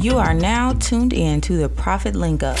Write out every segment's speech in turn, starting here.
You are now tuned in to the Profit Link Up.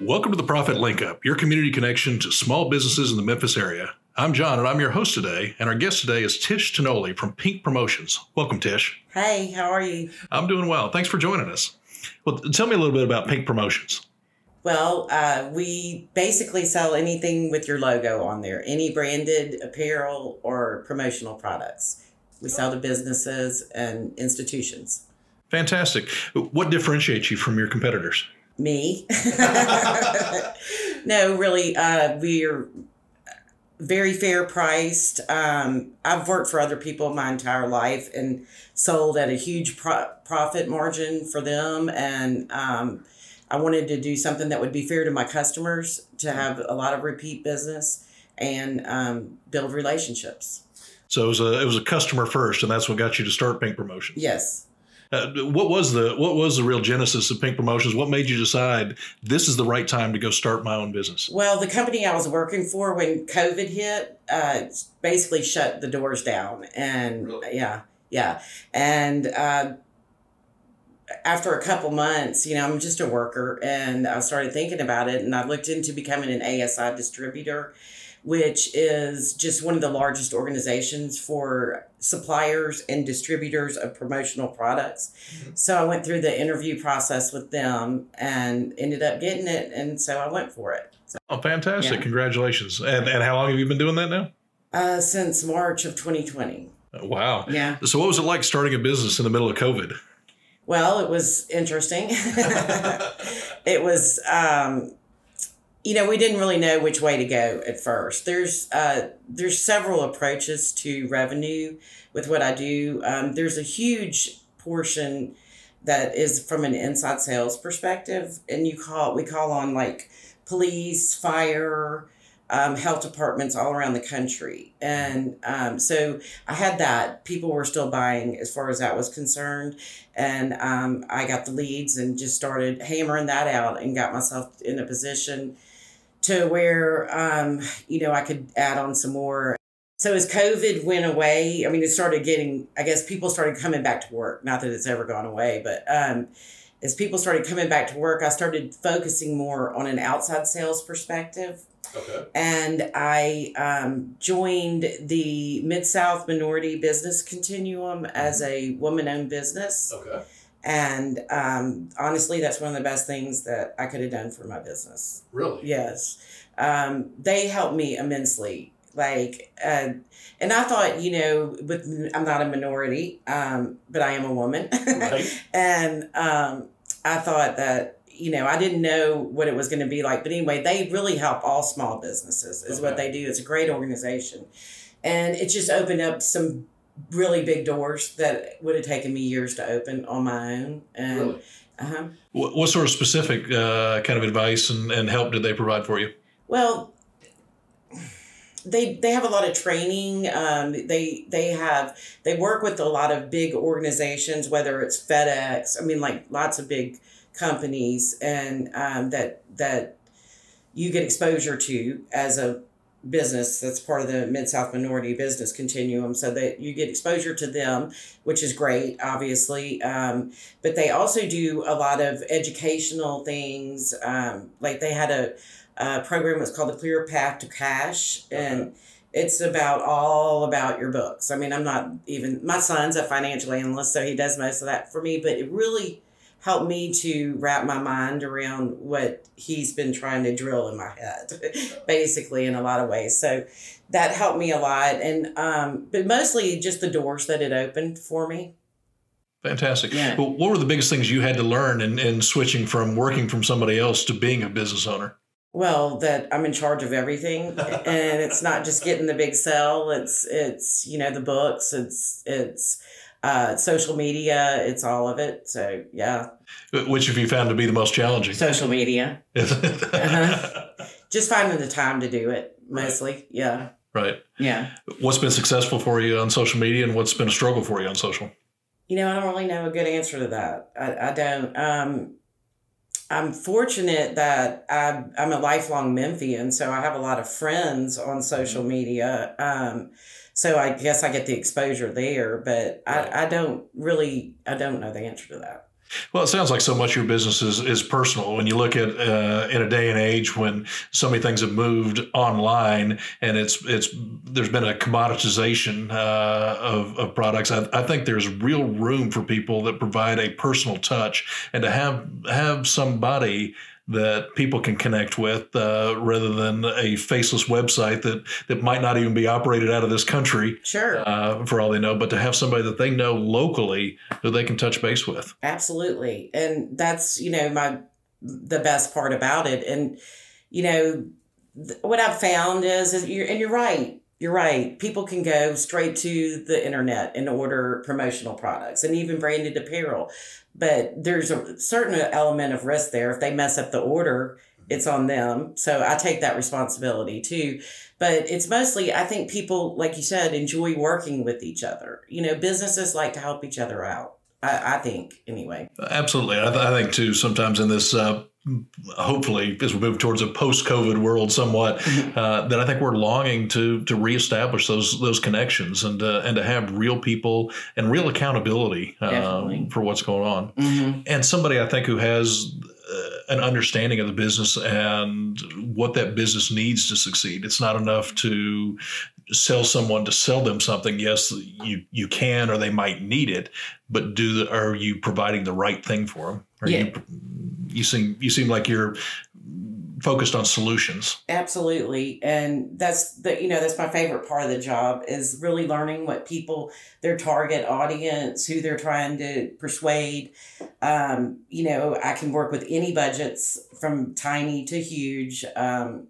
Welcome to the Profit Link Up, your community connection to small businesses in the Memphis area. I'm John, and I'm your host today. And our guest today is Tish Tonoli from Pink Promotions. Welcome, Tish. Hey, how are you? I'm doing well. Thanks for joining us. Well, tell me a little bit about Pink Promotions. Well, uh, we basically sell anything with your logo on there, any branded apparel or promotional products. We sell to businesses and institutions. Fantastic. What differentiates you from your competitors? Me. no, really, uh, we're very fair priced. Um, I've worked for other people my entire life and sold at a huge pro- profit margin for them. And um, I wanted to do something that would be fair to my customers, to have a lot of repeat business and um, build relationships. So it was a it was a customer first, and that's what got you to start Pink Promotions. Yes. Uh, what was the what was the real genesis of Pink Promotions? What made you decide this is the right time to go start my own business? Well, the company I was working for when COVID hit, uh, basically shut the doors down, and Really? yeah, yeah, and uh, after a couple months, you know, I'm just a worker, and I started thinking about it, and I looked into becoming an ASI distributor, which is just one of the largest organizations for suppliers and distributors of promotional products. So I went through the interview process with them and ended up getting it, and so I went for it. So, Oh, fantastic! Yeah. Congratulations! And and how long have you been doing that now? uh, since March of 2020. Uh, Wow. Yeah. So what was it like starting a business in the middle of COVID? Well, it was interesting. it was, um, you know, we didn't really know which way to go at first. There's uh, there's several approaches to revenue with what I do. Um, there's a huge portion that is from an inside sales perspective, and you call we call on like police, fire, um, health departments all around the country, and um, so I had that. People were still buying as far as that was concerned and um, I got the leads and just started hammering that out and got myself in a position to where um, you know I could add on some more. So as COVID went away, I mean, it started getting. I guess people started coming back to work. Not that it's ever gone away, but um, as people started coming back to work, I started focusing more on an outside sales perspective Okay. and I um, joined the Mid South Minority Business Continuum as a woman owned business. Okay. And um, honestly, that's one of the best things that I could have done for my business. Really? Yes. Um, they helped me immensely. Like, uh, and I thought, you know, with I'm not a minority, um, but I am a woman. Right. and um, I thought that, you know, I didn't know what it was going to be like. But anyway, they really help all small businesses, is what they do. It's a great organization. And it just opened up some really big doors that would have taken me years to open on my own. And, uh-huh. What, what sort of specific uh, kind of advice and, and help did they provide for you? Well, they they have a lot of training. Um, they they have they work with a lot of big organizations, whether it's FedEx. I mean, like lots of big companies, and um, that that you get exposure to as a business that's part of the Mid South Minority Business Continuum. So that you get exposure to them, which is great, obviously. Um, but they also do a lot of educational things. Um, like they had a uh, program was called the Clear Path to Cash, and it's about all about your books. I mean, I'm not even my son's a financial analyst, so he does most of that for me. But it really helped me to wrap my mind around what he's been trying to drill in my head, basically in a lot of ways. So that helped me a lot, and um, but mostly just the doors that it opened for me. Fantastic. Yeah. Well, what were the biggest things you had to learn in, in switching from working from somebody else to being a business owner? Well, that I'm in charge of everything, and it's not just getting the big sell. It's it's you know the books. It's it's uh, social media. It's all of it. So yeah, Which have you found to be the most challenging? social media. Uh-huh. Just finding the time to do it. Mostly, yeah, right. yeah. What's been successful for you on social media and what's been a struggle for you on social? You know, I don't really know a good answer to that. I, I don't. Um, I'm fortunate that I, I'm a lifelong Memphian, so I have a lot of friends on social Mm-hmm. media. Um, so I guess I get the exposure there, but Right. I, I don't really, I don't know the answer to that. Well, it sounds like so much of your business is, is personal. When you look at uh, in a day and age when so many things have moved online and it's it's there's been a commoditization uh, of, of products, I, I think there's real room for people that provide a personal touch and to have have somebody that people can connect with uh, rather than a faceless website that that might not even be operated out of this country Sure. uh, for all they know, but to have somebody that they know locally who they can touch base with. Absolutely. And that's, you know, my the best part about it. And, you know, th- what I've found is, is you're, and you're right. You're right. People can go straight to the internet and order promotional products and even branded apparel. But there's a certain element of risk there. If they mess up the order, it's on them. So I take that responsibility too. But it's mostly, I think people, like you said, enjoy working with each other. You know, businesses like to help each other out. I, I think, anyway. Absolutely. I, th- I think, too, sometimes in this, uh, hopefully, as we move towards a post COVID world somewhat, uh, that I think we're longing to to reestablish those those connections and, uh, and to have real people and real accountability uh, for what's going on. Mm-hmm. And somebody I think who has an understanding of the business and what that business needs to succeed. It's not enough to sell someone to sell them something. Yes, you you can or they might need it, but do the, are you providing the right thing for them? Are Yeah. you you seem you seem like you're focused on solutions. Absolutely. And that's the you know, that's my favorite part of the job is really learning what people their target audience, who they're trying to persuade. Um, you know, I can work with any budgets from tiny to huge. Um,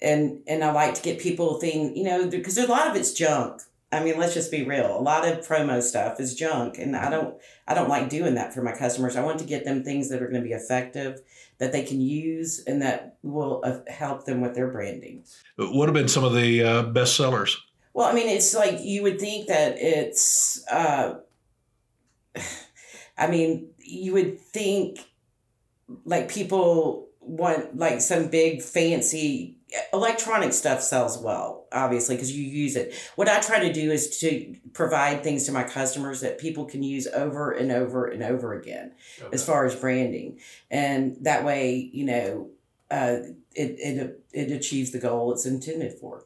and and I like to get people thing, you know, because a lot of it's junk. I mean, let's just be real. A lot of promo stuff is junk, and I don't I don't like doing that for my customers. I want to get them things that are going to be effective, that they can use, and that will uh, help them with their branding. What have been some of the uh, best sellers? Well, I mean, it's like you would think that it's. Uh, I mean, you would think like people want like some big fancy electronic stuff sells well obviously because you use it what i try to do is to provide things to my customers that people can use over and over and over again as far as branding and that way you know uh, it, it it achieves the goal it's intended for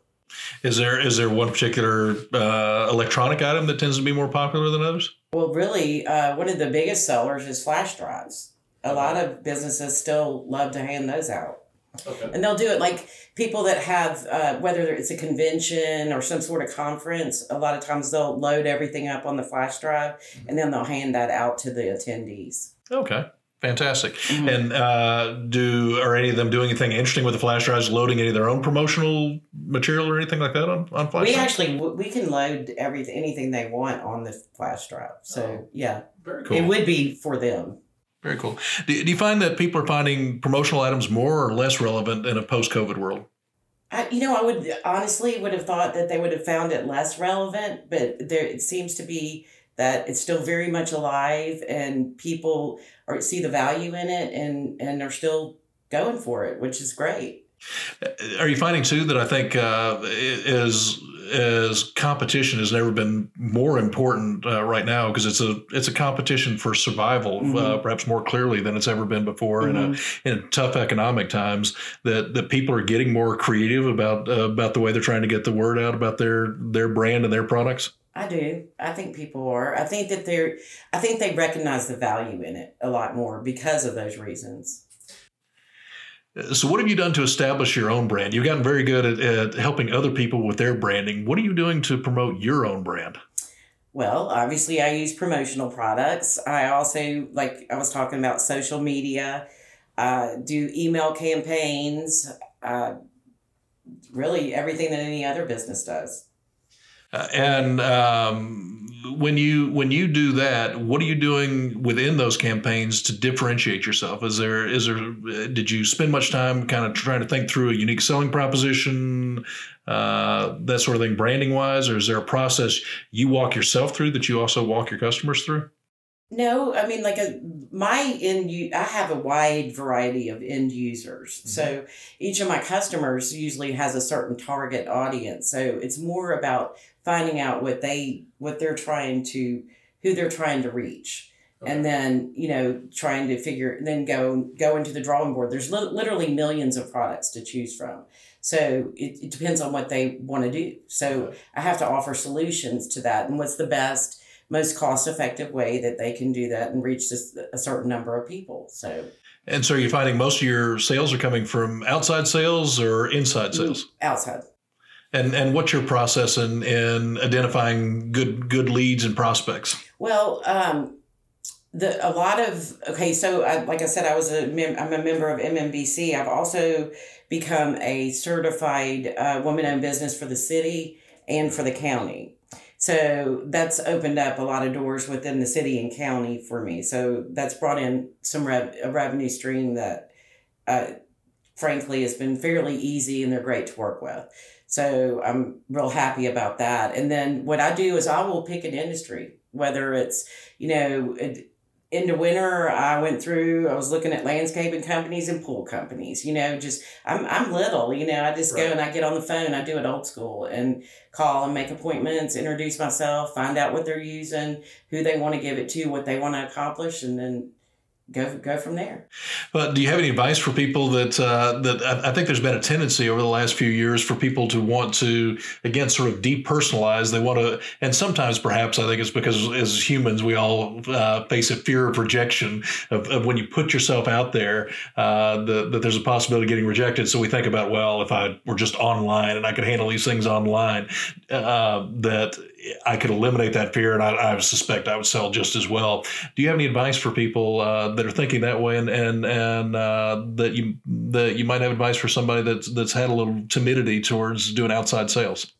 Is there is there one particular uh, electronic item that tends to be more popular than others? Well, really, uh, one of the biggest sellers is flash drives. A lot of businesses still love to hand those out. Okay. And they'll do it like people that have, uh, whether it's a convention or some sort of conference, a lot of times they'll load everything up on the flash drive and then they'll hand that out to the attendees. Okay. Fantastic. Mhm. And uh, do are any of them doing anything interesting with the flash drives? Loading any of their own promotional material or anything like that on, on flash we drives? actually we can load everything anything they want on the flash drive. So Oh. yeah, Very cool. it would be for them. Very cool. Do, do you find that people are finding promotional items more or less relevant in a post-COVID world? I, you know, I would honestly would have thought that they would have found it less relevant, but there it seems to be that it's still very much alive, and people are see the value in it, and and are still going for it, which is great. Are you finding too that I think uh, is as competition has never been more important uh, right now because it's a it's a competition for survival uh, Mhm. perhaps more clearly than it's ever been before in a in tough economic times that that people are getting more creative about uh, about the way they're trying to get the word out about their their brand and their products. I do. I think people are. I think that they're. I think they recognize the value in it a lot more because of those reasons. So, what have you done to establish your own brand? You've gotten very good at, at helping other people with their branding. What are you doing to promote your own brand? Well, obviously, I use promotional products. I also, like I was talking about, social media, uh, do email campaigns, uh, really everything that any other business does. Uh, and um, when you when you do that, what are you doing within those campaigns to differentiate yourself? Is there is there uh, did you spend much time kind of trying to think through a unique selling proposition, uh, that sort of thing, branding wise, or is there a process you walk yourself through that you also walk your customers through? No, I mean like a my end. I have a wide variety of end users. So each of my customers usually has a certain target audience. So it's more about finding out what they what they're trying to who they're trying to reach. And then you know trying to figure then go go into the drawing board. There's li- literally millions of products to choose from. So it, it depends on what they want to do. So I have to offer solutions to that and what's the best most cost effective way that they can do that and reach this, a certain number of people. So And so, you're you finding most of your sales are coming from outside sales or inside mm, sales? outside. And and what's your process in in identifying good good leads and prospects? Well, um, the a lot of okay. So I, like I said, I was a mem- I'm a member of MMBC. I've also become a certified uh, woman-owned business for the city and for the county. So that's opened up a lot of doors within the city and county for me. So that's brought in some rev- a revenue stream that, uh, frankly, has been fairly easy and they're great to work with. So I'm real happy about that. And then what I do is I will pick an industry, whether it's, you know, into winter, I went through, I was looking at landscaping companies and pool companies, you know, just, I'm, I'm little, you know, I just Right. go and I get on the phone, I do it old school and call and make appointments, introduce myself, find out what they're using, who they want to give it to, what they want to accomplish, and then go, go from there. But do you have any advice for people that uh, that I, I think there's been a tendency over the last few years for people to want to again sort of depersonalize. They want to, and sometimes perhaps I think it's because as humans we all uh, face a fear of rejection of, of when you put yourself out there uh, the, that there's a possibility of getting rejected. So we think about well if I were just online and I could handle these things online uh, that I could eliminate that fear, and I, I suspect I would sell just as well. Do you have any advice for people uh, that are thinking that way, and and and uh, that you that you might have advice for somebody that's that's had a little timidity towards doing outside sales?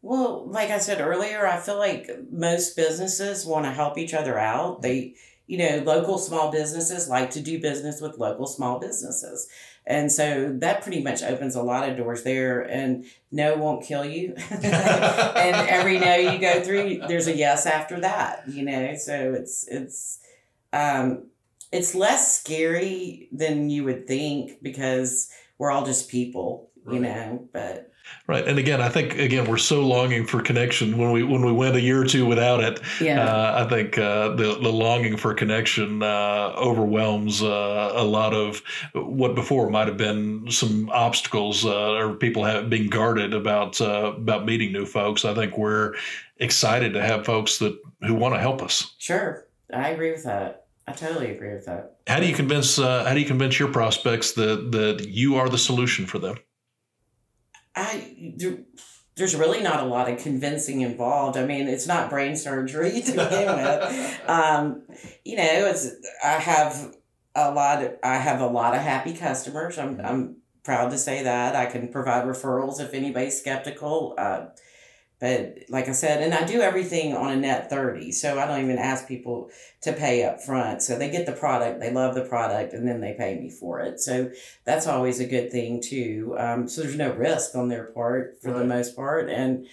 Well, like I said earlier, I feel like most businesses want to help each other out. They, you know, local small businesses like to do business with local small businesses. And so that pretty much opens a lot of doors there. And no won't kill you. and every no you go through, there's a yes after that, you know? So it's, it's, um, it's less scary than you would think because we're all just people, you Right. know, but Right, and again, I think again we're so longing for connection. When we when we went a year or two without it, yeah. uh, I think uh, the the longing for connection uh, overwhelms uh, a lot of what before might have been some obstacles uh, or people have being guarded about uh, about meeting new folks. I think we're excited to have folks that who want to help us. Sure, I agree with that. I totally agree with that. How do you convince uh, How do you convince your prospects that that you are the solution for them? I there, there's really not a lot of convincing involved. I mean, it's not brain surgery to begin with. Um, you know, it's I have a lot. Of, I have a lot of happy customers. I'm I'm proud to say that I can provide referrals if anybody's skeptical. Uh, but like I said, and I do everything on a net 30. So I don't even ask people to pay up front. So they get the product, they love the product, and then they pay me for it. So that's always a good thing too. Um, so there's no risk on their part for the most part. And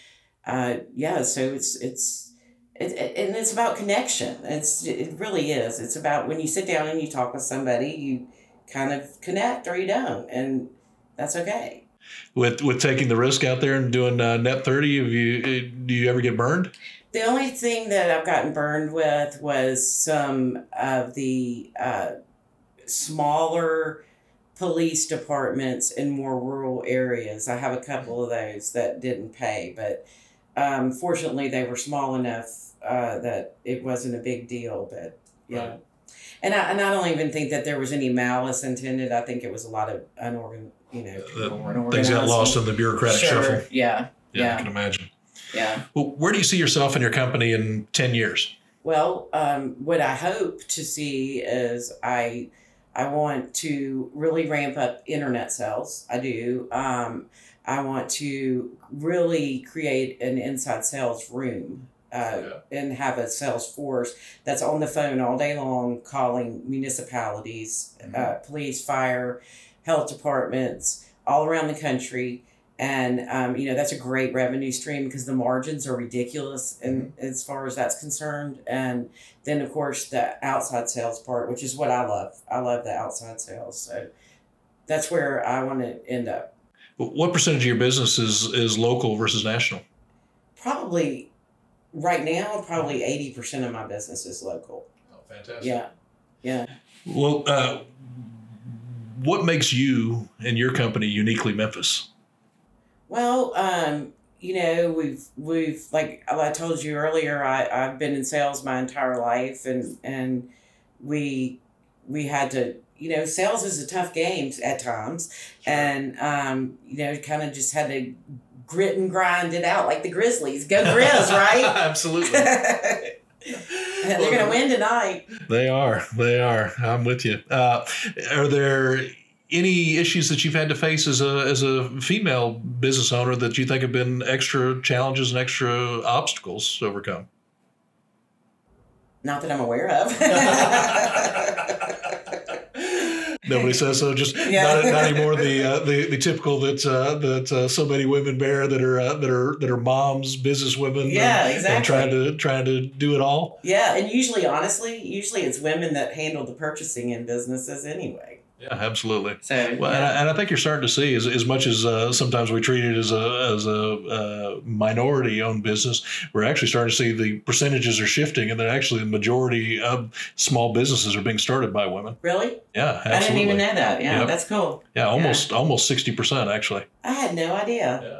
uh, yeah, so it's, it's, it, it- and it's about connection. It's it really is. It's about when you sit down and you talk with somebody, you kind of connect or you don't, and that's okay. With with taking the risk out there and doing uh, net thirty, have you uh, do you ever get burned? The only thing that I've gotten burned with was some of the uh, smaller police departments in more rural areas. I have a couple of those that didn't pay, but um, fortunately they were small enough uh, that it wasn't a big deal. But yeah. Right. And I, and I don't even think that there was any malice intended. I think it was a lot of unorganized, you know, Uh, Things got lost in the bureaucratic Sure. shuffle. Yeah. Yeah, I can imagine. Yeah. Well, where do you see yourself and your company in ten years? Well, um, what I hope to see is I I want to really ramp up internet sales. I do. Um, I want to really create an inside sales room uh, and have a sales force that's on the phone all day long calling municipalities, uh, police, fire, health departments all around the country. And um, you know that's a great revenue stream because the margins are ridiculous and as far as that's concerned. And then of course the outside sales part which is what i love. I love the outside sales. So that's where i want to end up. What percentage of your business is is local versus national? Probably right now probably 80% of my business is local. Oh fantastic. Yeah. Yeah. Well uh, what makes you and your company uniquely memphis well, um, you know, we've we've like I told you earlier, I, I've been in sales my entire life and and we we had to you know, sales is a tough game at times. Sure. And um, you know, kind of just had to grit and grind it out like the Grizzlies. Go Grizz, right? Absolutely. They're going to win tonight. They are. They are. I'm with you. Uh, are there any issues that you've had to face as a as a female business owner that you think have been extra challenges and extra obstacles to overcome? Not that I'm aware of. Nobody says so. Just yeah. not, not anymore the, uh, the the typical that uh, that uh, so many women bear that are uh, that are that are moms, business women. Yeah, and, exactly. And trying to trying to do it all. Yeah, and usually, honestly, usually it's women that handle the purchasing in businesses anyway. Yeah, absolutely. So, well, yeah. and, I, and, I, think you're starting to see, as, as much as uh, sometimes we treat it as a as a uh, minority owned business, we're actually starting to see the percentages are shifting, and that actually the majority of small businesses are being started by women. Really? Yeah, absolutely. I didn't even know that. Yeah, yep. that's cool. Yeah, almost yeah. almost sixty percent actually. I had no idea. Yeah.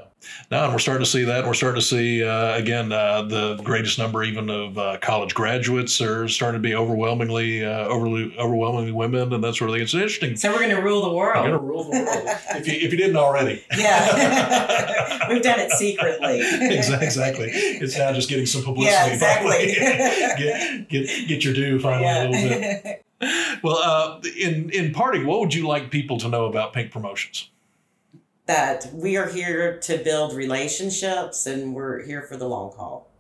No, and we're starting to see that. We're starting to see uh, again uh, the greatest number even of uh, college graduates are starting to be overwhelmingly uh, overly, overwhelmingly women and that sort of thing. It's interesting. So we're going to rule the world. We're going to rule the world if you if you didn't already. Yeah, we've done it secretly. exactly. It's now just getting some publicity. Yeah, exactly. get, get get your due finally yeah. a little bit. Well, uh, in in parting, what would you like people to know about Pink Promotions? That we are here to build relationships and we're here for the long haul.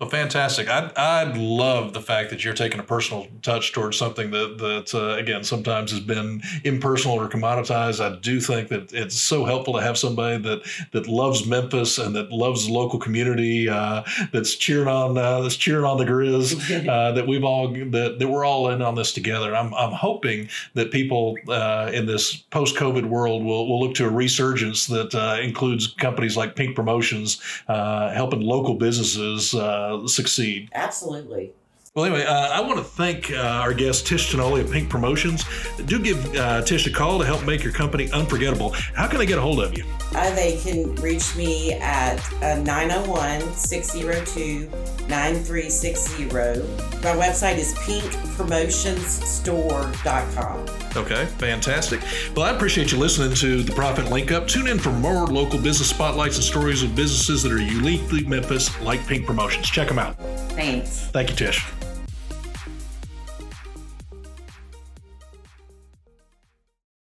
Well, fantastic. I I love the fact that you're taking a personal touch towards something that that uh, again sometimes has been impersonal or commoditized. I do think that it's so helpful to have somebody that that loves Memphis and that loves the local community. Uh, that's cheering on uh, that's cheering on the Grizz. Uh, that we've all that, that we're all in on this together. I'm I'm hoping that people uh, in this post COVID world will will look to a resurgence that uh, includes companies like Pink Promotions helping local businesses uh, succeed. Absolutely. Well, anyway, uh, I want to thank uh, our guest Tish Tonoli of Pink Promotions. Do give uh, Tish a call to help make your company unforgettable. How can they get a hold of you? Uh, they can reach me at uh, 901 602 9360. My website is pinkpromotionsstore.com. Okay, fantastic. Well, I appreciate you listening to the Profit Link Up. Tune in for more local business spotlights and stories of businesses that are uniquely Memphis, like Pink Promotions. Check them out. Thanks. Thank you, Tish.